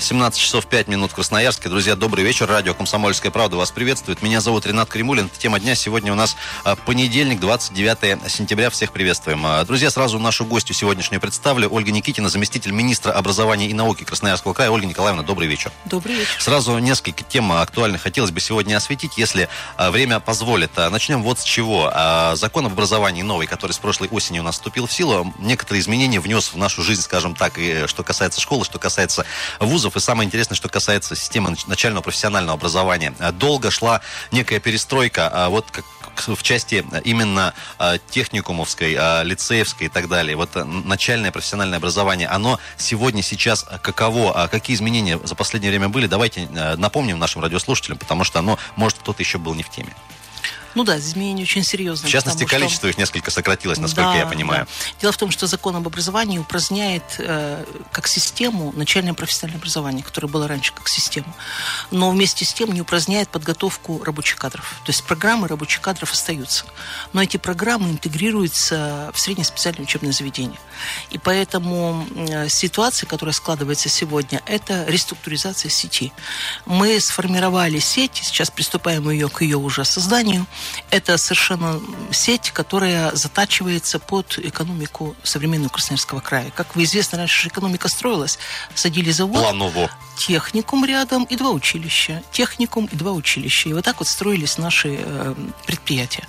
17 часов 5 минут в Красноярске. Друзья, добрый вечер. Радио «Комсомольская правда» вас приветствует. Меня зовут Ренат Кремулин. Тема дня сегодня у нас а, понедельник, 29 сентября. Всех приветствуем. А, друзья, сразу нашу гостью сегодняшнюю представлю. Ольга Никитина, заместитель министра образования и науки Красноярского края. Ольга Николаевна, добрый вечер. Добрый вечер. Сразу несколько тем актуальных хотелось бы сегодня осветить, если а, время позволит. Начнем вот с чего. Закон об образовании новый, который с прошлой осени у нас вступил в силу, некоторые изменения внес в нашу жизнь, скажем так, и что касается школы, что касается вузов и самое интересное, что касается системы начального профессионального образования. Э, долго шла некая перестройка, а вот как в части именно э, техникумовской, э, лицеевской и так далее. Вот начальное профессиональное образование, оно сегодня, сейчас каково? А какие изменения за последнее время были? Давайте напомним нашим радиослушателям, потому что оно, может, кто-то еще был не в теме. Ну да, изменения очень серьезные. В частности, количество что... их несколько сократилось, насколько да, я понимаю. Да. Дело в том, что закон об образовании упраздняет э, как систему начальное профессиональное образование, которое было раньше как система, но вместе с тем не упраздняет подготовку рабочих кадров. То есть программы рабочих кадров остаются, но эти программы интегрируются в среднее специальное учебное заведение. И поэтому э, ситуация, которая складывается сегодня, это реструктуризация сети. Мы сформировали сеть, сейчас приступаем ее к ее уже созданию, это совершенно сеть, которая затачивается под экономику современного Красноярского края. Как вы известно, раньше экономика строилась, садили завод. Планово. Техникум рядом и два училища. Техникум и два училища. И вот так вот строились наши э, предприятия.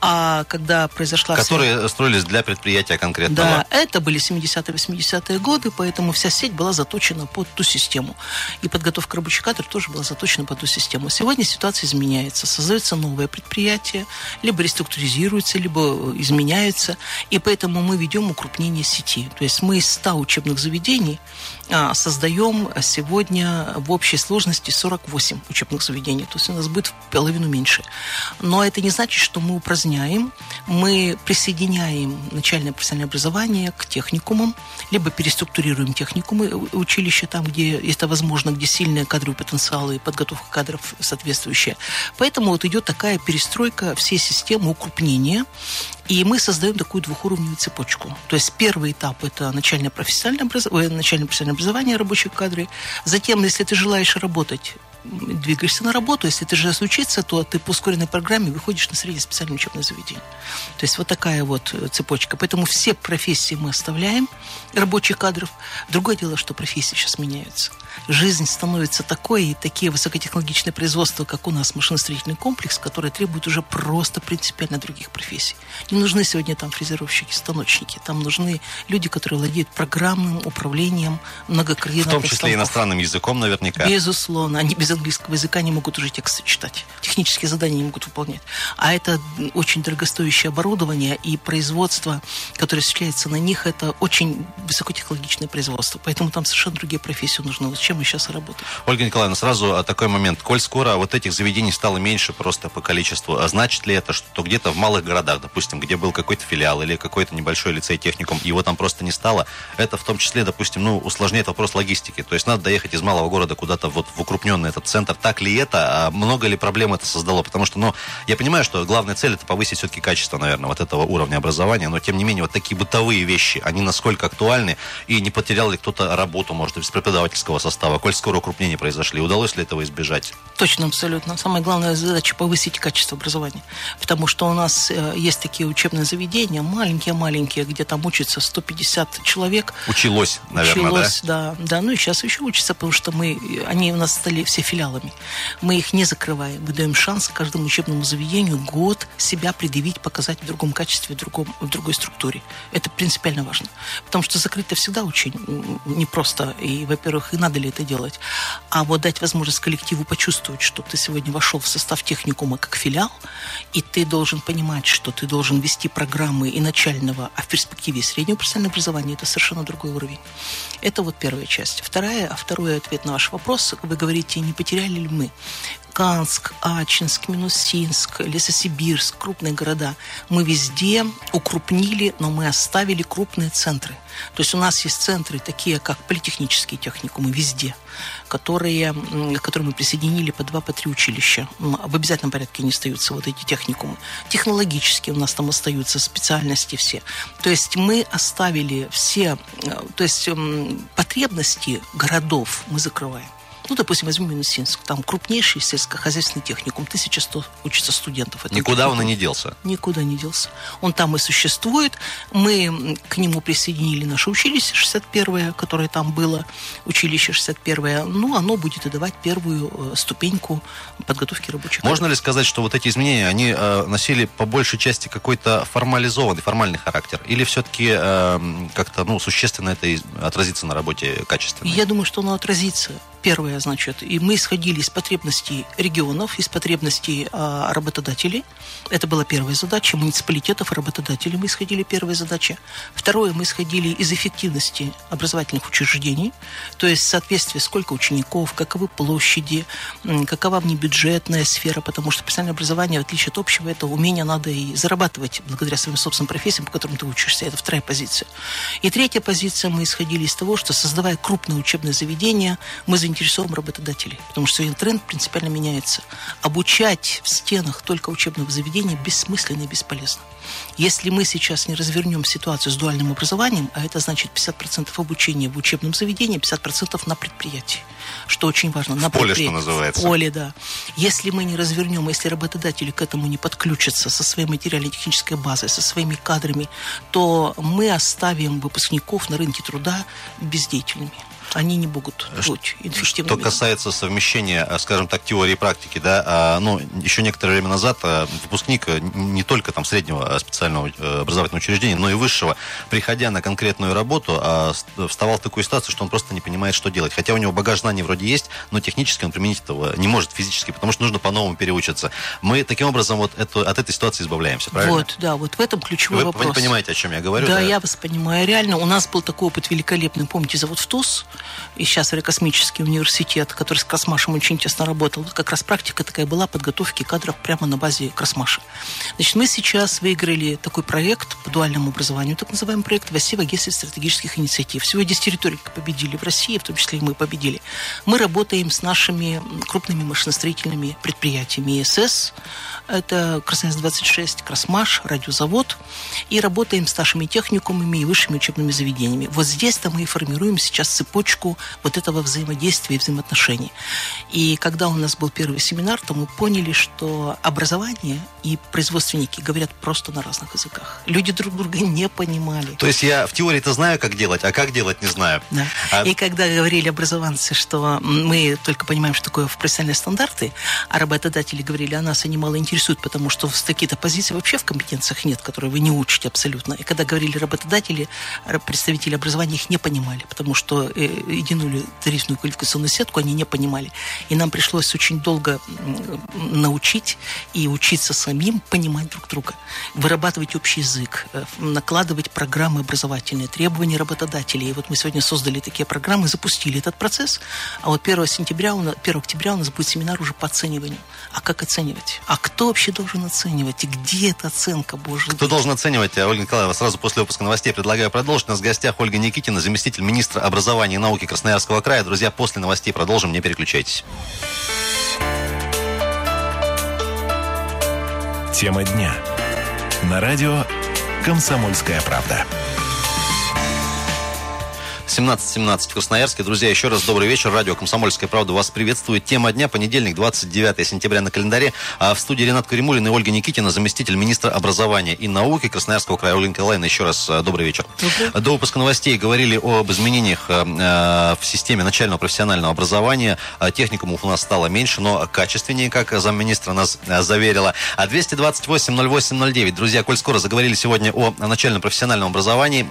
А когда произошла... Которые связь... строились для предприятия конкретного. Да, это были 70-80-е годы, поэтому вся сеть была заточена под ту систему. И подготовка рабочих кадров тоже была заточена под ту систему. Сегодня ситуация изменяется. Создается новое предприятие предприятия, либо реструктуризируются, либо изменяются. И поэтому мы ведем укрупнение сети. То есть мы из 100 учебных заведений а, создаем сегодня в общей сложности 48 учебных заведений. То есть у нас будет в половину меньше. Но это не значит, что мы упраздняем. Мы присоединяем начальное профессиональное образование к техникумам, либо переструктурируем техникумы, училища там, где это возможно, где сильные кадровые потенциалы и подготовка кадров соответствующая. Поэтому вот идет такая перестройка всей системы укрупнения. И мы создаем такую двухуровневую цепочку. То есть первый этап – это начальное профессиональное, образ... начальное профессиональное образование рабочих кадры. Затем, если ты желаешь работать двигаешься на работу. Если ты же учиться, то ты по ускоренной программе выходишь на среднее специальное учебное заведение. То есть вот такая вот э, цепочка. Поэтому все профессии мы оставляем, рабочих кадров. Другое дело, что профессии сейчас меняются. Жизнь становится такой, и такие высокотехнологичные производства, как у нас машиностроительный комплекс, которые требуют уже просто принципиально других профессий. Не нужны сегодня там фрезеровщики, станочники. Там нужны люди, которые владеют программным управлением многократно. В том числе иностранным языком наверняка. Безусловно. Они без английского языка не могут уже тексты читать. Технические задания не могут выполнять. А это очень дорогостоящее оборудование и производство, которое осуществляется на них, это очень высокотехнологичное производство. Поэтому там совершенно другие профессии нужны. Вот с чем мы сейчас работаем. Ольга Николаевна, сразу такой момент. Коль скоро вот этих заведений стало меньше просто по количеству, а значит ли это, что где-то в малых городах, допустим, где был какой-то филиал или какой-то небольшой лицей техникум, его там просто не стало, это в том числе, допустим, ну, усложняет вопрос логистики. То есть надо доехать из малого города куда-то вот в укрупненный этот центр. Так ли это? А много ли проблем это создало? Потому что, ну, я понимаю, что главная цель это повысить все-таки качество, наверное, вот этого уровня образования, но тем не менее вот такие бытовые вещи, они насколько актуальны и не потерял ли кто-то работу, может, из преподавательского состава, коль скоро укрупнения произошли, удалось ли этого избежать? Точно, абсолютно. Самая главная задача повысить качество образования, потому что у нас э, есть такие учебные заведения, маленькие-маленькие, где там учатся 150 человек. Училось, наверное, Училось, да? да? Да, ну и сейчас еще учатся, потому что мы, они у нас стали все филиалами. Мы их не закрываем. Мы даем шанс каждому учебному заведению год себя предъявить, показать в другом качестве, в, другом, в другой структуре. Это принципиально важно. Потому что закрыть всегда очень непросто. И, во-первых, и надо ли это делать. А вот дать возможность коллективу почувствовать, что ты сегодня вошел в состав техникума как филиал, и ты должен понимать, что ты должен вести программы и начального, а в перспективе среднего профессионального образования, это совершенно другой уровень. Это вот первая часть. Вторая, а второй ответ на ваш вопрос, вы говорите не потеряли ли мы Канск, Ачинск, Минусинск, Лесосибирск, крупные города. Мы везде укрупнили, но мы оставили крупные центры. То есть у нас есть центры, такие как политехнические техникумы, везде, которые, к которым мы присоединили по два, по три училища. В обязательном порядке не остаются вот эти техникумы. Технологические у нас там остаются специальности все. То есть мы оставили все, э, то есть потребности городов мы закрываем. Ну, допустим, возьмем Минусинск. Там крупнейший сельскохозяйственный техникум. 1100 учатся студентов. Никуда техникум. он и не делся? Никуда не делся. Он там и существует. Мы к нему присоединили наше училище 61-е, которое там было, училище 61-е. Ну, оно будет и давать первую э, ступеньку подготовки рабочих. Можно ли сказать, что вот эти изменения, они э, носили по большей части какой-то формализованный, формальный характер? Или все-таки э, как-то, ну, существенно это отразится на работе качественно? Я думаю, что оно отразится. Первое, значит, и мы исходили из потребностей регионов, из потребностей а, работодателей. Это была первая задача. Муниципалитетов работодателей мы исходили первая задача. Второе, мы исходили из эффективности образовательных учреждений, то есть соответствие, сколько учеников, каковы площади, какова внебюджетная сфера, потому что профессиональное образование, в отличие от общего, это умение надо и зарабатывать благодаря своим собственным профессиям, по которым ты учишься. Это вторая позиция. И третья позиция, мы исходили из того, что создавая крупное учебное заведение, мы заинтересованы заинтересован работодателей, потому что сегодня тренд принципиально меняется. Обучать в стенах только учебного заведения бессмысленно и бесполезно. Если мы сейчас не развернем ситуацию с дуальным образованием, а это значит 50% обучения в учебном заведении, 50% на предприятии, что очень важно. На в поле, что называется. В поле, да. Если мы не развернем, если работодатели к этому не подключатся со своей материально-технической базой, со своими кадрами, то мы оставим выпускников на рынке труда бездеятельными они не могут быть инфективными. Что касается совмещения, э, скажем так, теории и практики, да, а, ну, еще некоторое время назад э, выпускник э, не только там среднего специального образовательного учреждения, но и высшего, приходя на конкретную работу, а, вставал в такую ситуацию, что он просто не понимает, что делать. Хотя у него багаж знаний вроде есть, но технически он применить этого не может физически, потому что нужно по-новому переучиться. Мы таким образом вот эту, от этой ситуации избавляемся, правильно? Вот, да, вот в этом ключевой вы, вопрос. Вы понимаете, о чем я говорю? Да, да, я вас понимаю. Реально, у нас был такой опыт великолепный, помните, завод ВТУС, и сейчас аэрокосмический университет, который с Красмашем очень тесно работал. Как раз практика такая была подготовки кадров прямо на базе Красмаша. Значит, мы сейчас выиграли такой проект по дуальному образованию, так называемый проект в агентстве стратегических инициатив. Всего 10 территорий победили в России, в том числе и мы победили. Мы работаем с нашими крупными машиностроительными предприятиями ИСС, это Красноярск-26, Красмаш, радиозавод. И работаем с нашими техникумами и высшими учебными заведениями. Вот здесь-то мы и формируем сейчас цепочку вот этого взаимодействия и взаимоотношений. И когда у нас был первый семинар, то мы поняли, что образование и производственники говорят просто на разных языках. Люди друг друга не понимали. То есть я в теории-то знаю, как делать, а как делать не знаю. Да. А... И когда говорили образованцы, что мы только понимаем, что такое профессиональные стандарты, а работодатели говорили, а нас они мало интересуют, интересует, потому что такие-то позиции вообще в компетенциях нет, которые вы не учите абсолютно. И когда говорили работодатели, представители образования их не понимали, потому что э, единую тарифную квалификационную сетку они не понимали. И нам пришлось очень долго научить и учиться самим понимать друг друга, вырабатывать общий язык, э, накладывать программы образовательные, требования работодателей. И вот мы сегодня создали такие программы, запустили этот процесс. А вот 1 сентября, 1 октября у нас будет семинар уже по оцениванию. А как оценивать? А кто вообще должен оценивать? И где эта оценка, боже Кто должен оценивать? Ольга Николаевна, сразу после выпуска новостей предлагаю продолжить. У нас в гостях Ольга Никитина, заместитель министра образования и науки Красноярского края. Друзья, после новостей продолжим, не переключайтесь. Тема дня. На радио «Комсомольская правда». 17.17 в Красноярске. Друзья, еще раз добрый вечер. Радио «Комсомольская правда» вас приветствует. Тема дня, понедельник, 29 сентября на календаре. А в студии Ренат Каримулин и Ольга Никитина, заместитель министра образования и науки Красноярского края. Ольга Николаевна, еще раз а, добрый вечер. Добрый. До выпуска новостей говорили об изменениях а, а, в системе начального профессионального образования. Техникумов у нас стало меньше, но качественнее, как замминистра нас заверила. А 228-08-09. Друзья, коль скоро заговорили сегодня о начальном профессиональном образовании,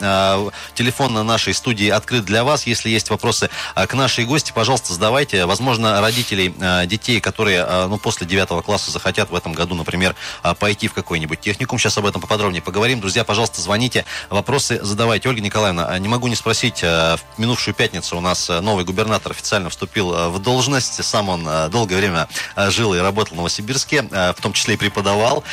телефон на нашей студии открыт открыт для вас. Если есть вопросы к нашей гости, пожалуйста, задавайте. Возможно, родителей детей, которые ну, после 9 класса захотят в этом году, например, пойти в какой-нибудь техникум. Сейчас об этом поподробнее поговорим. Друзья, пожалуйста, звоните, вопросы задавайте. Ольга Николаевна, не могу не спросить, в минувшую пятницу у нас новый губернатор официально вступил в должность. Сам он долгое время жил и работал в Новосибирске, в том числе и преподавал.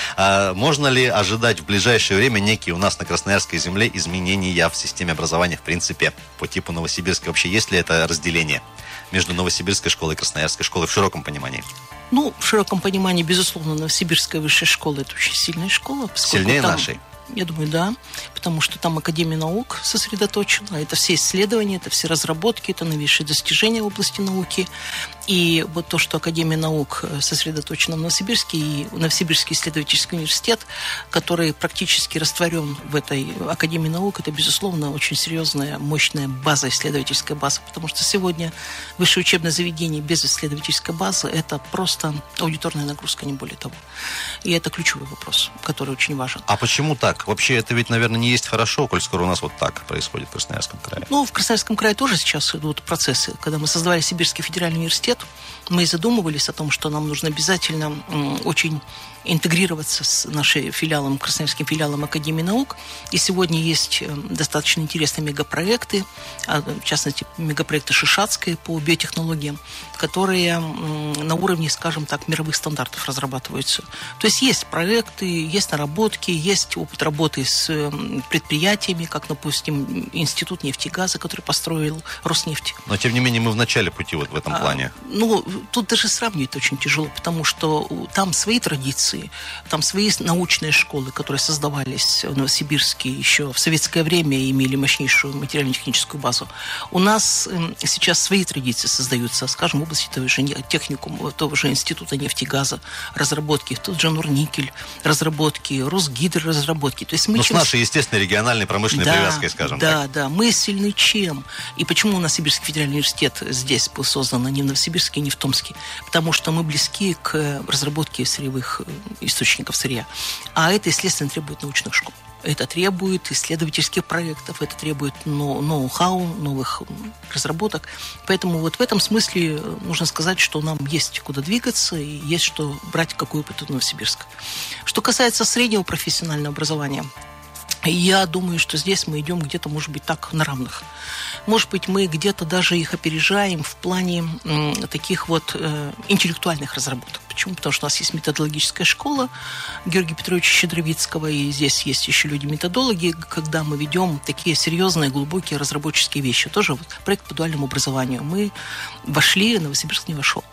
Можно ли ожидать в ближайшее время некие у нас на Красноярской земле изменения в системе образования, в принципе, по типу Новосибирска? Вообще есть ли это разделение между Новосибирской школой и Красноярской школой в широком понимании? Ну, в широком понимании, безусловно, Новосибирская высшая школа – это очень сильная школа. Сильнее там, нашей? Я думаю, да, потому что там Академия наук сосредоточена, это все исследования, это все разработки, это новейшие достижения в области науки. И вот то, что Академия наук э, сосредоточена в Новосибирске, и Новосибирский исследовательский университет, который практически растворен в этой Академии наук, это, безусловно, очень серьезная, мощная база, исследовательская база, потому что сегодня высшее учебное заведение без исследовательской базы – это просто аудиторная нагрузка, не более того. И это ключевой вопрос, который очень важен. А почему так? Вообще это ведь, наверное, не есть хорошо, коль скоро у нас вот так происходит в Красноярском крае. Ну, в Красноярском крае тоже сейчас идут процессы. Когда мы создавали Сибирский федеральный университет, мы задумывались о том, что нам нужно обязательно очень интегрироваться с нашей филиалом, красноярским филиалом Академии наук. И сегодня есть э, достаточно интересные мегапроекты, а, в частности, мегапроекты Шишатской по биотехнологиям, которые на уровне, скажем так, мировых стандартов разрабатываются. То есть есть проекты, есть наработки, есть опыт работы с предприятиями, как, допустим, Институт нефти и газа, который построил Роснефть. Но, тем не менее, мы в начале пути вот в этом а, плане. Ну, тут даже сравнивать очень тяжело, потому что там свои традиции, там свои научные школы, которые создавались в Новосибирске еще в советское время и имели мощнейшую материально-техническую базу. У нас сейчас свои традиции создаются, скажем, в области того же техникума, того же Института нефти и газа, разработки, тот же Нурникель, разработки, Росгидр разработки. То есть мы Но чем... с нашей, естественно, региональной промышленной да, привязкой, скажем да, так. Да, да. Мы сильны чем? И почему у нас Сибирский федеральный университет здесь был создан, а не в Новосибирске, не в Томске? Потому что мы близки к разработке сырьевых э, источников сырья. А это, естественно, требует научных школ. Это требует исследовательских проектов, это требует ноу-хау, новых разработок. Поэтому вот в этом смысле э, нужно сказать, что нам есть куда двигаться и есть что брать какой опыт у Новосибирска. Что касается среднего профессионального образования, я думаю, что здесь мы идем где-то, может быть, так на равных. Может быть, мы где-то даже их опережаем в плане таких вот э, интеллектуальных разработок. Почему? Потому что у нас есть методологическая школа Георгия Петровича Щедровицкого, и здесь есть еще люди-методологи, когда мы ведем такие серьезные, глубокие разработческие вещи. Тоже вот проект по дуальному образованию. Мы вошли, Новосибирск не вошел.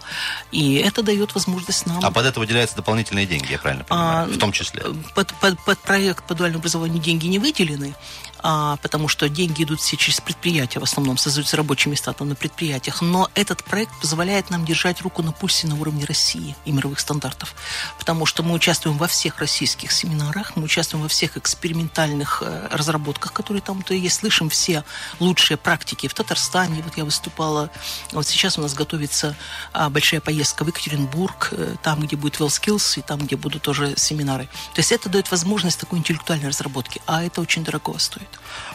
И это дает возможность нам... А под это выделяются дополнительные деньги, я правильно понимаю? А, в том числе? Под, под, под проект по дуальному образованию деньги не выделены, а, потому что деньги идут все через предприятия, в основном создаются рабочие места там на предприятиях. Но этот проект позволяет нам держать руку на пульсе на уровне России и мировых стандартов, потому что мы участвуем во всех российских семинарах, мы участвуем во всех экспериментальных э, разработках, которые там-то есть, слышим все лучшие практики. В Татарстане вот я выступала, вот сейчас у нас готовится а, большая поездка в Екатеринбург, э, там, где будет WellSkills, и там, где будут тоже семинары. То есть это дает возможность такой интеллектуальной разработки, а это очень дорого стоит.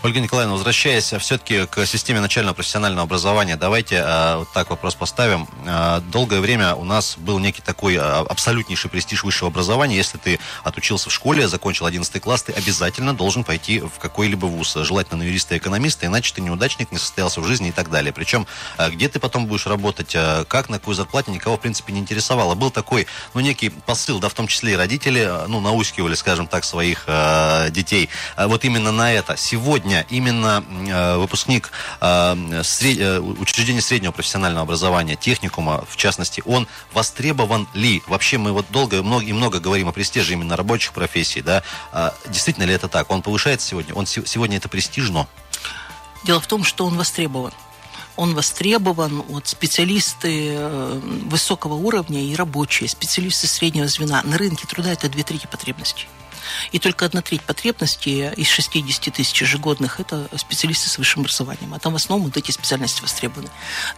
Ольга Николаевна, возвращаясь все-таки к системе начального профессионального образования, давайте э, вот так вопрос поставим. Э, долгое время у нас был некий такой э, абсолютнейший престиж высшего образования. Если ты отучился в школе, закончил 11 класс, ты обязательно должен пойти в какой-либо вуз, желательно на юриста и экономиста, иначе ты неудачник, не состоялся в жизни и так далее. Причем, э, где ты потом будешь работать, э, как, на какой зарплате, никого, в принципе, не интересовало. Был такой, ну, некий посыл, да, в том числе и родители, э, ну, наускивали, скажем так, своих э, детей. Э, вот именно на это сегодня именно э, выпускник э. Э, учреждения среднего профессионального образования, техникума, в частности, он востребован ли? Вообще мы вот долго много, и много говорим о престиже именно рабочих профессий, да? А действительно ли это так? Он повышается сегодня? Он сегодня это престижно? Дело в том, что он востребован он востребован, вот специалисты высокого уровня и рабочие, специалисты среднего звена. На рынке труда это две трети потребностей. И только одна треть потребностей из 60 тысяч ежегодных – это специалисты с высшим образованием. А там в основном вот эти специальности востребованы.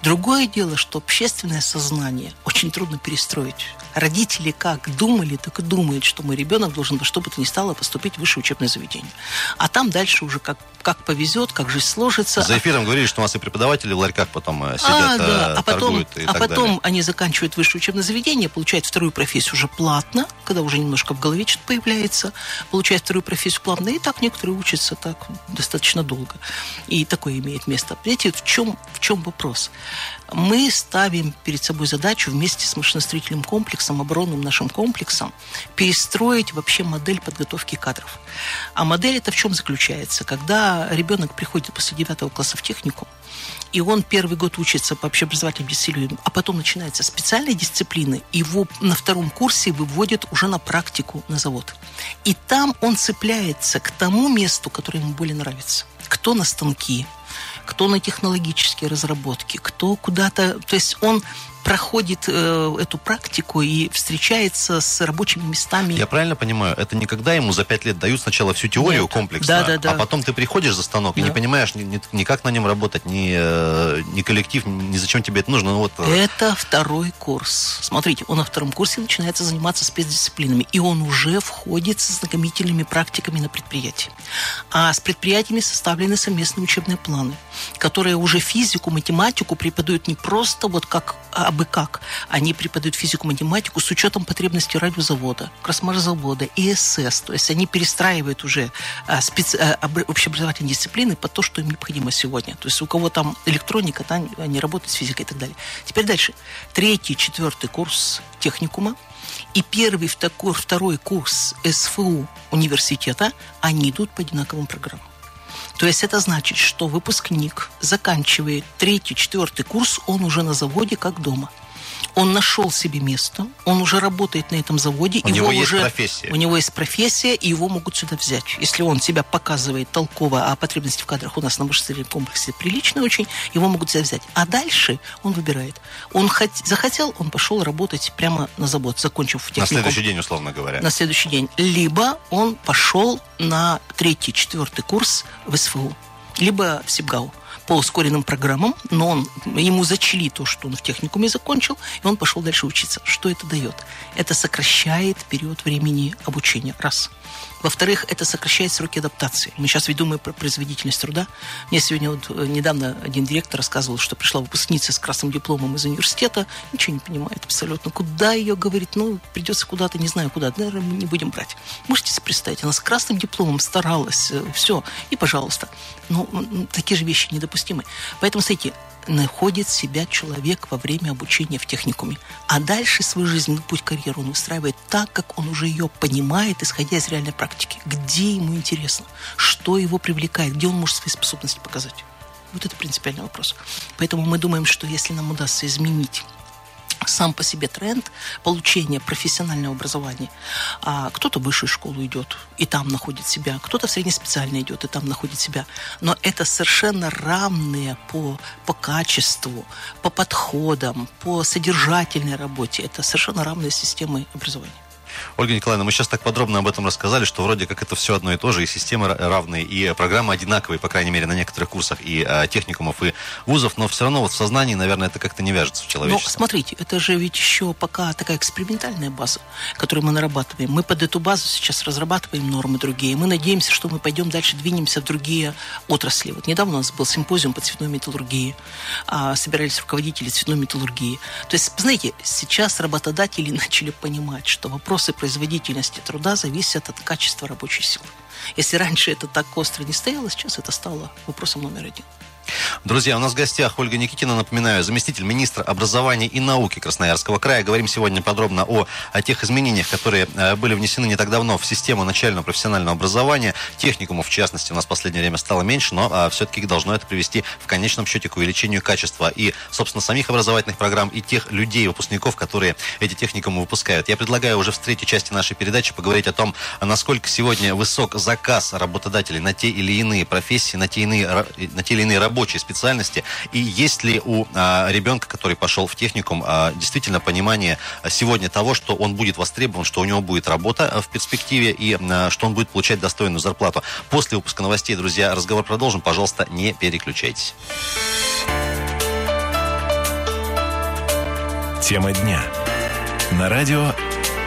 Другое дело, что общественное сознание очень трудно перестроить. Родители как думали, так и думают, что мой ребенок должен во что бы то ни стало поступить в высшее учебное заведение. А там дальше уже как как повезет, как жизнь сложится. За эфиром говорили, что у нас и преподаватели в ларьках потом э, сидят, а, да. а потом, и а так потом далее. они заканчивают высшее учебное заведение, получают вторую профессию уже платно, когда уже немножко в голове что-то появляется, получают вторую профессию плавно, и так некоторые учатся так достаточно долго. И такое имеет место. Понимаете, в чем, в чем вопрос? Мы ставим перед собой задачу вместе с машиностроительным комплексом, оборонным нашим комплексом, перестроить вообще модель подготовки кадров. А модель это в чем заключается? Когда ребенок приходит после 9 класса в технику, и он первый год учится по общеобразовательным дисциплинам, а потом начинается специальные дисциплины, его на втором курсе выводят уже на практику на завод. И там он цепляется к тому месту, которое ему более нравится. Кто на станки, кто на технологические разработки, кто куда-то... То есть он проходит э, эту практику и встречается с рабочими местами. Я правильно понимаю, это не когда ему за пять лет дают сначала всю теорию Нет. комплексно, Да, да, да. а потом ты приходишь за станок и Да. не понимаешь ни, ни- ни как на нем работать, ни, э, ни коллектив, ни зачем тебе это нужно. Ну, вот, э, Это второй курс. Смотрите, он на втором курсе начинается заниматься спецдисциплинами, и он уже входит с знакомительными практиками на предприятии. А с предприятиями составлены совместные учебные планы, которые уже физику, математику преподают не просто вот как абы как, они преподают физику, математику с учетом потребностей радиозавода, красмарзавода, ИСС, то есть они перестраивают уже а, специ- а, обр- общеобразовательные дисциплины под то, что им необходимо сегодня. То есть у кого там электроника, там они работают с физикой и так далее. Теперь дальше. Третий, четвертый курс техникума и первый, втор- второй курс СФУ университета, они идут по одинаковым программам. То есть это значит, что выпускник заканчивает третий, четвертый курс, он уже на заводе как дома. Он нашел себе место, он уже работает на этом заводе. У его него есть уже, профессия. У него есть профессия, и его могут сюда взять. Если он себя показывает толково, а потребности в кадрах у нас на машинном комплексе приличные очень, его могут сюда взять. А дальше он выбирает. Он хот- захотел, он пошел работать прямо на завод, закончив на техникум следующий день, условно говоря. на следующий день. Либо он пошел на третий, четвертый курс в СФУ, либо в СИБГАУ по ускоренным программам, но он, ему зачли то, что он в техникуме закончил, и он пошел дальше учиться. Что это дает? Это сокращает период времени обучения. Раз. Во-вторых, это сокращает сроки адаптации. Мы сейчас ведь думаем про производительность труда. Мне сегодня вот э, недавно один директор рассказывал, что пришла выпускница с красным дипломом из университета, ничего не понимает абсолютно. Куда ее, говорит, ну, придется куда-то, не знаю куда, наверное, мы не будем брать. Можете себе представить, она с красным дипломом старалась, все, и пожалуйста. Ну, м, такие же вещи недопустимы. Поэтому, смотрите, находит себя человек во время обучения в техникуме. А дальше свою жизненный путь, карьеру он выстраивает так, как он уже ее понимает, исходя из реальной практики. Где ему интересно, что его привлекает, где он может свои способности показать. Вот это принципиальный вопрос. Поэтому мы думаем, что если нам удастся изменить сам по себе тренд получения профессионального образования. А кто-то в высшую школу идет и там находит себя, кто-то в среднеспециально идет и там находит себя. Но это совершенно равные по, по качеству, по подходам, по содержательной работе. Это совершенно равные системы образования. Ольга Николаевна, мы сейчас так подробно об этом рассказали, что вроде как это все одно и то же, и системы ра- равные, и программы одинаковые, по крайней мере, на некоторых курсах и а, техникумов, и вузов, но все равно вот в сознании, наверное, это как-то не вяжется в человечестве. смотрите, это же ведь еще пока такая экспериментальная база, которую мы нарабатываем. Мы под эту базу сейчас разрабатываем нормы другие. Мы надеемся, что мы пойдем дальше, двинемся в другие отрасли. Вот недавно у нас был симпозиум по цветной металлургии. А, собирались руководители цветной металлургии. То есть, знаете, сейчас работодатели начали понимать, что вопросы производительности труда зависят от качества рабочей силы. Если раньше это так остро не стояло, сейчас это стало вопросом номер один. Друзья, у нас в гостях Ольга Никитина, напоминаю, заместитель министра образования и науки Красноярского края. Говорим сегодня подробно о, о тех изменениях, которые э, были внесены не так давно в систему начального профессионального образования. Техникумов, в частности, у нас в последнее время стало меньше, но а, все-таки должно это привести в конечном счете к увеличению качества и, собственно, самих образовательных программ и тех людей, выпускников, которые эти техникумы выпускают. Я предлагаю уже в третьей части нашей передачи поговорить о том, насколько сегодня высок заказ работодателей на те или иные профессии, на те, иные, на те или иные рабочие специальности, и есть ли у а, ребенка, который пошел в техникум, а, действительно понимание а, сегодня того, что он будет востребован, что у него будет работа а, в перспективе и а, что он будет получать достойную зарплату. После выпуска новостей, друзья, разговор продолжим. Пожалуйста, не переключайтесь. Тема дня. На радио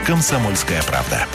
«Комсомольская правда».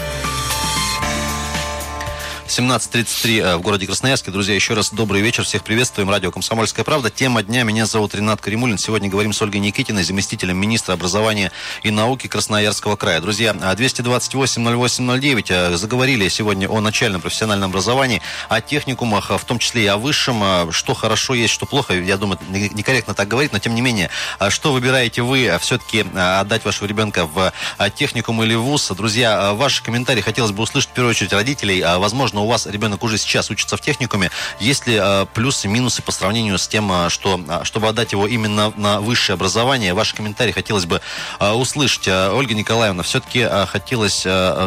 17.33 э, в городе Красноярске. Друзья, еще раз добрый вечер. Всех приветствуем. Радио «Комсомольская правда». Тема дня. Меня зовут Ренат Каримулин. Сегодня говорим с Ольгой Никитиной, заместителем министра образования и науки Красноярского края. Друзья, 228-08-09 э, заговорили сегодня о начальном профессиональном образовании, о техникумах, в том числе и о высшем. Что хорошо есть, что плохо. Я думаю, некорректно так говорить, но тем не менее, что выбираете вы все-таки отдать вашего ребенка в техникум или вуз? Друзья, ваши комментарии хотелось бы услышать в первую очередь родителей. Возможно, возможно, у вас ребенок уже сейчас учится в техникуме. Есть ли э, плюсы, минусы по сравнению с тем, э, что, э, чтобы отдать его именно на высшее образование? Ваши комментарии хотелось бы услышать. Ольга Николаевна, все-таки хотелось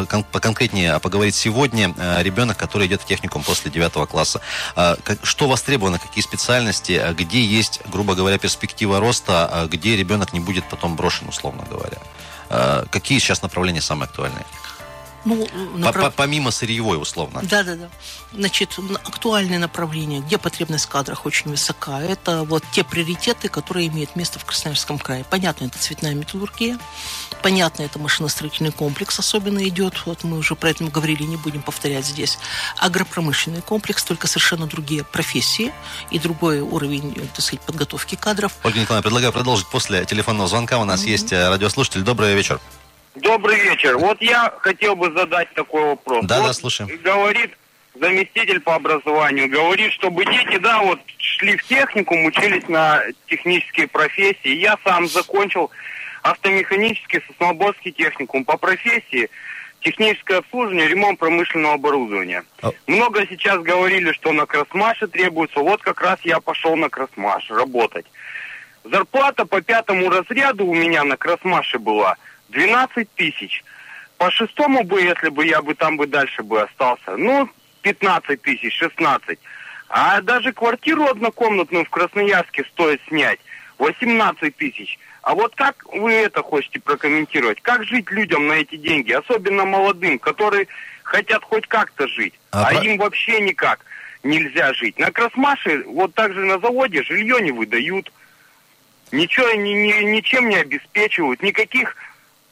кон- поконкретнее поговорить сегодня. Ребенок, который идет в техникум после 9 класса. Что востребовано, какие специальности, где есть, грубо говоря, перспектива роста, где ребенок не будет потом брошен, условно говоря? Какие сейчас направления самые актуальные? Ну, направ... Помимо сырьевой, условно. Да, да, да. Значит, актуальные направления, где потребность в кадрах очень высока, это вот те приоритеты, которые имеют место в Красноярском крае. Понятно, это цветная металлургия, понятно, это машиностроительный комплекс особенно идет, вот мы уже про это говорили, не будем повторять здесь. Агропромышленный комплекс, только совершенно другие профессии и другой уровень, так сказать, подготовки кадров. Ольга Николаевна, предлагаю продолжить после телефонного звонка. У нас mm-hmm. есть э, радиослушатель. Добрый вечер. Добрый вечер. Вот я хотел бы задать такой вопрос. Да, вот да, слушаем. Говорит заместитель по образованию, говорит, чтобы дети, да, вот шли в техникум, учились на технические профессии. Я сам закончил автомеханический Сосноборский техникум по профессии техническое обслуживание, ремонт промышленного оборудования. Много сейчас говорили, что на Красмаше требуется. Вот как раз я пошел на Красмаш работать. Зарплата по пятому разряду у меня на Красмаше была – 12 тысяч. По шестому бы, если бы я бы там бы дальше бы остался, ну, 15 тысяч, 16. А даже квартиру однокомнатную в Красноярске стоит снять 18 тысяч. А вот как вы это хотите прокомментировать? Как жить людям на эти деньги, особенно молодым, которые хотят хоть как-то жить, а, а про... им вообще никак нельзя жить? На Красмаше, вот так же на заводе, жилье не выдают, ничего, ни, ни, ничем не обеспечивают, никаких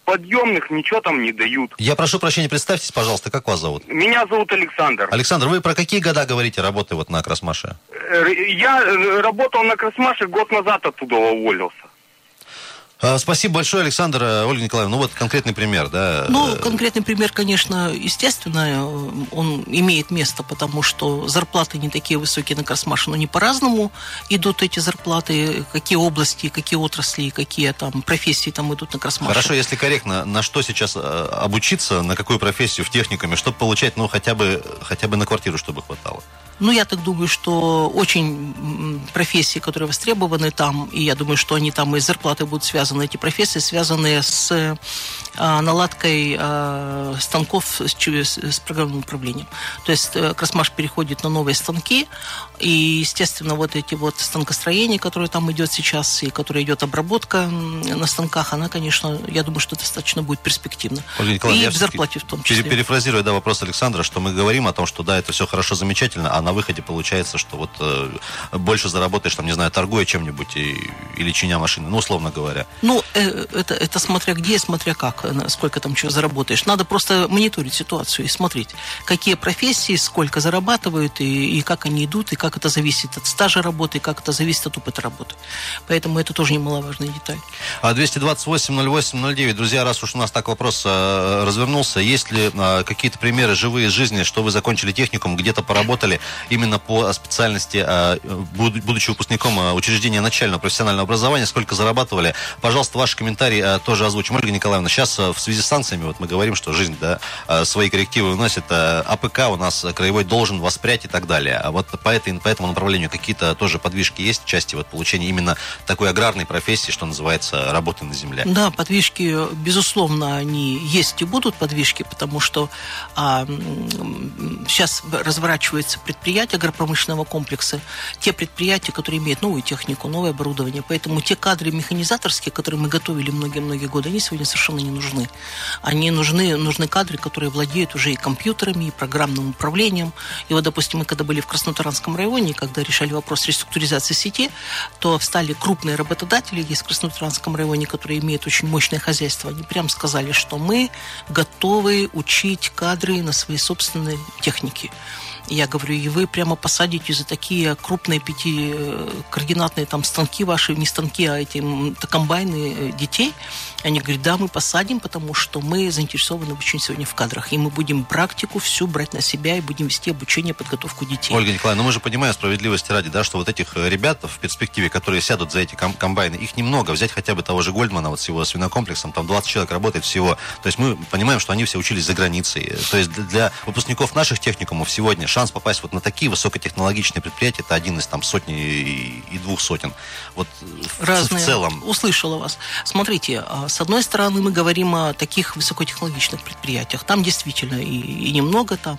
подъемных ничего там не дают. Я прошу прощения, представьтесь, пожалуйста, как вас зовут? Меня зовут Александр. Александр, вы про какие года говорите работы вот на Красмаше? Э, я э, работал на Красмаше год назад оттуда уволился. А, спасибо большое, Александр. Э, Ольга Николаевна, ну вот конкретный пример, да? Ну, конкретный пример, конечно, естественно, он имеет место, потому что зарплаты не такие высокие на Красмаше, но не по-разному идут эти зарплаты, какие области, какие отрасли, какие там профессии там идут на Красмаше. Хорошо, если корректно, на что сейчас э, обучиться, на какую профессию в техникуме, чтобы получать, ну, хотя бы, хотя бы на квартиру, чтобы хватало? Ну, я так думаю, что очень профессии, которые востребованы там, и я думаю, что они там и зарплаты будут связаны, эти профессии связаны с а, наладкой а, станков с, программным управлением. То есть э, Красмаш переходит на новые станки, и, естественно, вот эти вот станкостроения, которые там идет сейчас, и которые идет обработка на станках, она, конечно, я думаю, что достаточно будет перспективна. и в зарплате в том числе. Перефразируя да, вопрос Александра, что мы говорим о том, что да, это все хорошо, замечательно, а на выходе получается, что вот э, больше заработаешь, там, не знаю, торгуя чем-нибудь и, или чиня машины, ну, условно говоря. Ну, э, это, это смотря где, смотря как, э, сколько там чего заработаешь. Надо просто мониторить ситуацию и смотреть, какие профессии, сколько зарабатывают, и, и как они идут, и как это зависит от стажа работы, как это зависит от опыта работы. Поэтому это тоже немаловажная деталь. А 228-08-09, друзья, раз уж у нас так вопрос э, развернулся, есть ли э, какие-то примеры живые из жизни, что вы закончили техникум, где-то поработали, именно по специальности, а, будучи выпускником а, учреждения начального профессионального образования, сколько зарабатывали. Пожалуйста, ваши комментарии а, тоже озвучим. Ольга Николаевна, сейчас в связи с санкциями, вот мы говорим, что жизнь да, свои коррективы вносит. АПК у нас краевой должен воспрять и так далее. А вот по, этой, по этому направлению какие-то тоже подвижки есть в части вот получения именно такой аграрной профессии, что называется, работы на земле? Да, подвижки, безусловно, они есть и будут подвижки, потому что а, сейчас разворачивается предприятие агропромышленного комплекса, те предприятия, которые имеют новую технику, новое оборудование. Поэтому те кадры механизаторские, которые мы готовили многие-многие годы, они сегодня совершенно не нужны. Они нужны, нужны кадры, которые владеют уже и компьютерами, и программным управлением. И вот, допустим, мы когда были в Краснотаранском районе, когда решали вопрос реструктуризации сети, то встали крупные работодатели, есть в Краснотаранском районе, которые имеют очень мощное хозяйство. Они прям сказали, что мы готовы учить кадры на своей собственной технике. Я говорю, и вы прямо посадите за такие крупные пятикоординатные там станки ваши, не станки, а эти комбайны э, детей. Они говорят, да, мы посадим, потому что мы заинтересованы в обучении сегодня в кадрах. И мы будем практику всю брать на себя и будем вести обучение, подготовку детей. Ольга Николаевна, ну мы же понимаем справедливости ради, да, что вот этих э, ребят в перспективе, которые сядут за эти ком- комбайны, их немного. Взять хотя бы того же Гольдмана вот с его свинокомплексом, там 20 человек работает всего. То есть мы понимаем, что они все учились за границей. То есть для выпускников наших техникумов сегодня шанс попасть вот на такие высокотехнологичные предприятия, это один из там сотни и двух сотен. Вот Разные. в целом. Услышала вас. Смотрите, а, с одной стороны мы говорим о таких высокотехнологичных предприятиях. Там действительно и, и немного там,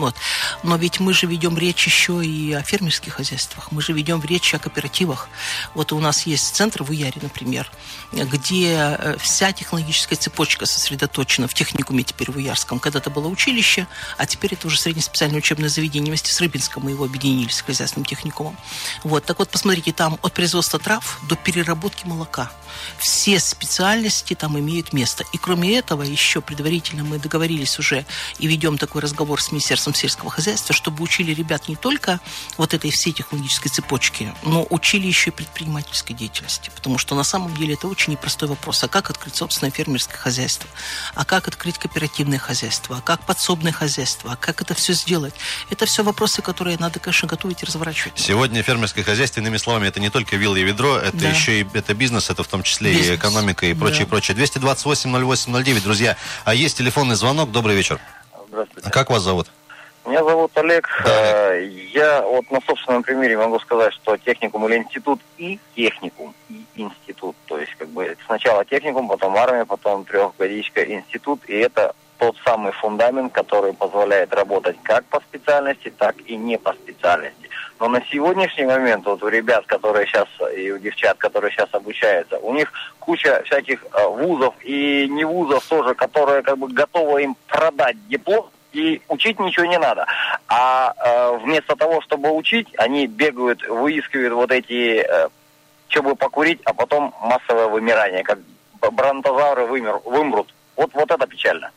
вот. Но ведь мы же ведем речь еще и о фермерских хозяйствах. Мы же ведем речь о кооперативах. Вот у нас есть центр в Уяре, например, где э, вся технологическая цепочка сосредоточена в техникуме теперь в Уярском. Когда-то было училище, а теперь это уже среднеспециальное учебное заведение. Вместе с Рыбинском мы его объединили с хозяйственным техникумом. Вот. Так вот, посмотрите, там от производства трав до переработки молока. Все специальности там имеют место. И кроме этого, еще предварительно мы договорились уже и ведем такой разговор с Министерством сельского хозяйства, чтобы учили ребят не только вот этой всей технологической цепочки, но учили еще и предпринимательской деятельности. Потому что на самом деле это очень непростой вопрос. А как открыть собственное фермерское хозяйство? А как открыть кооперативное хозяйство? А как подсобное хозяйство? А как это все сделать? Это все вопросы, которые надо, конечно, готовить и разворачивать. Сегодня фермерское хозяйство, иными словами, это не только вилла и ведро, это да. еще и это бизнес, это в том числе бизнес. и экономика и прочее, да. прочее. 228-08-09, друзья. А есть телефонный звонок. Добрый вечер. Здравствуйте. Как вас зовут? Меня зовут Олег. Да. Э, я вот на собственном примере могу сказать, что техникум или институт и техникум, и институт. То есть как бы сначала техникум, потом армия, потом трехгодичка институт. И это тот самый фундамент, который позволяет работать как по специальности, так и не по специальности. Но на сегодняшний момент вот у ребят, которые сейчас, и у девчат, которые сейчас обучаются, у них куча всяких э, вузов и не вузов тоже, которые как бы готовы им продать диплом, и учить ничего не надо. А э, вместо того, чтобы учить, они бегают, выискивают вот эти, э, чтобы покурить, а потом массовое вымирание, как бронтозавры вымер, вымрут. Вот, вот это печально.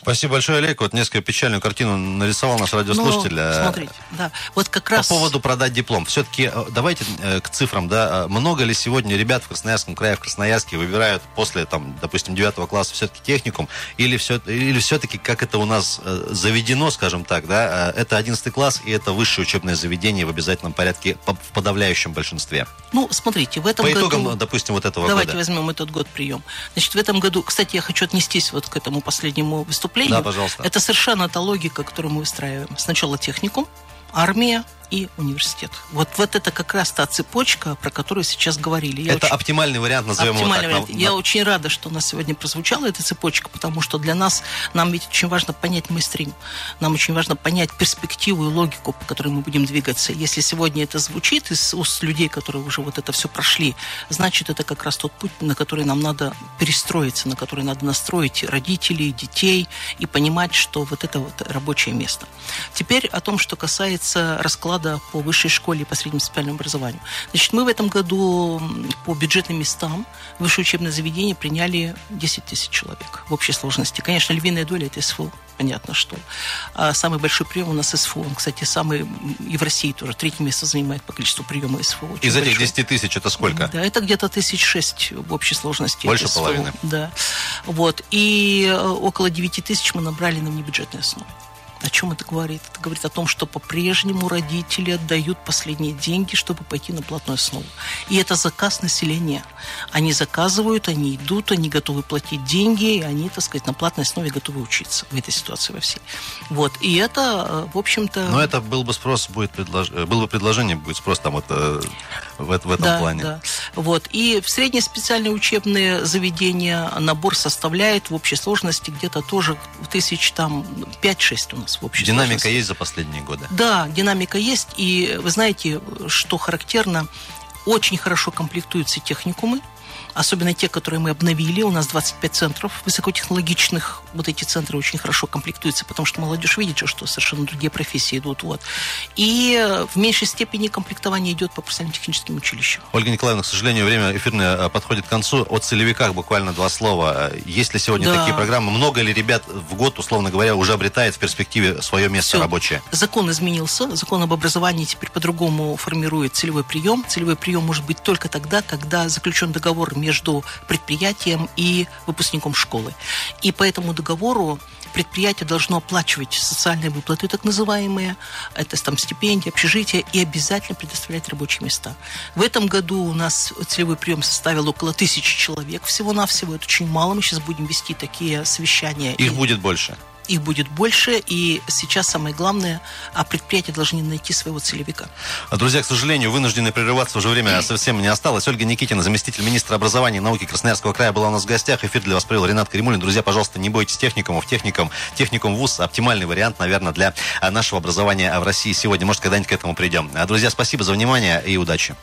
Спасибо большое, Олег. Вот несколько печальную картину нарисовал наш радиослушатель. Ну, смотрите, да. Вот как раз... По поводу продать диплом. Все-таки э, давайте э, к цифрам, да. Много ли сегодня ребят в Красноярском крае, в Красноярске выбирают после, там, допустим, 9 класса все-таки техникум? Или, все, или все-таки, как это у нас э, заведено, скажем так, да, это 11 класс и это высшее учебное заведение в обязательном порядке в подавляющем большинстве? Ну, смотрите, в этом По году... итогам, допустим, вот этого давайте года. Давайте возьмем этот год прием. Значит, в этом году, кстати, я хочу отнестись вот к этому последнему выступлению. Да, пожалуйста. Это совершенно та логика, которую мы выстраиваем. Сначала техникум, армия, и университет. Вот, вот это как раз та цепочка, про которую сейчас говорили. Я это очень... оптимальный вариант, назовем оптимальный его так. Вариант. Я очень рада, что у нас сегодня прозвучала эта цепочка, потому что для нас, нам ведь очень важно понять мейстрим. Нам очень важно понять перспективу и логику, по которой мы будем двигаться. Если сегодня это звучит из уст людей, которые уже вот это все прошли, значит, это как раз тот путь, на который нам надо перестроиться, на который надо настроить родителей, детей и понимать, что вот это вот рабочее место. Теперь о том, что касается расклада года по высшей школе и по среднему специальному образованию. Значит, мы в этом году по бюджетным местам высшее учебное заведение приняли 10 тысяч человек в общей сложности. Конечно, львиная доля – это СФУ понятно что. А самый большой прием у нас СФО. Он, кстати, самый и в России тоже. Третье место занимает по количеству приема СФО. Очень Из большой. этих 10 тысяч это сколько? Да, это где-то тысяч шесть в общей сложности. Больше СФО. половины? Да. Вот. И э, около 9 тысяч мы набрали на внебюджетной основе. О чем это говорит? Это говорит о том, что по-прежнему родители отдают последние деньги, чтобы пойти на платную основу. И это заказ населения. Они заказывают, они идут, они готовы платить деньги, и они, так сказать, на платной основе готовы учиться в этой ситуации во всей. Вот. И это, э, в общем-то... Но это был бы спрос, будет предлож... Э, было бы предложение, будет спрос там вот... В, в этом да, плане. Да. Вот. И в средние специальные учебные заведения набор составляет в общей сложности где-то тоже тысяч там 5-6 у нас в общей Динамика сложности. есть за последние годы? Да, динамика есть. И вы знаете, что характерно, очень хорошо комплектуются техникумы особенно те, которые мы обновили. У нас 25 центров высокотехнологичных. Вот эти центры очень хорошо комплектуются, потому что молодежь видит, что совершенно другие профессии идут. Вот. И в меньшей степени комплектование идет по профессиональным техническим училищам. Ольга Николаевна, к сожалению, время эфирное э, подходит к концу. О целевиках буквально два слова. Есть ли сегодня Да. такие программы? Много ли ребят в год, условно говоря, уже обретает в перспективе свое место Всё. рабочее? Закон изменился, закон об образовании теперь по-другому формирует целевой прием. Целевой прием может быть только тогда, когда заключен договор между предприятием и выпускником школы. И по этому договору предприятие должно оплачивать социальные выплаты, так называемые, это там стипендии, общежития, и обязательно предоставлять рабочие места. В этом году у нас целевой прием составил около тысячи человек всего-навсего. Это очень мало. Мы сейчас будем вести такие совещания. Их И- будет больше. Их будет больше, и сейчас самое главное, а предприятия должны найти своего целевика. А, Друзья, к сожалению, вынуждены прерываться, уже время совсем не осталось. Ольга Никитина, заместитель министра образования и науки Красноярского края, была у нас в гостях. Эфир для вас провел Ренат Каримулин. Друзья, пожалуйста, не бойтесь техникумов. Техникум, техникум ВУЗ – оптимальный вариант, наверное, для а, нашего образования в России сегодня. Может, когда-нибудь к этому придем. А, Друзья, спасибо за внимание и удачи.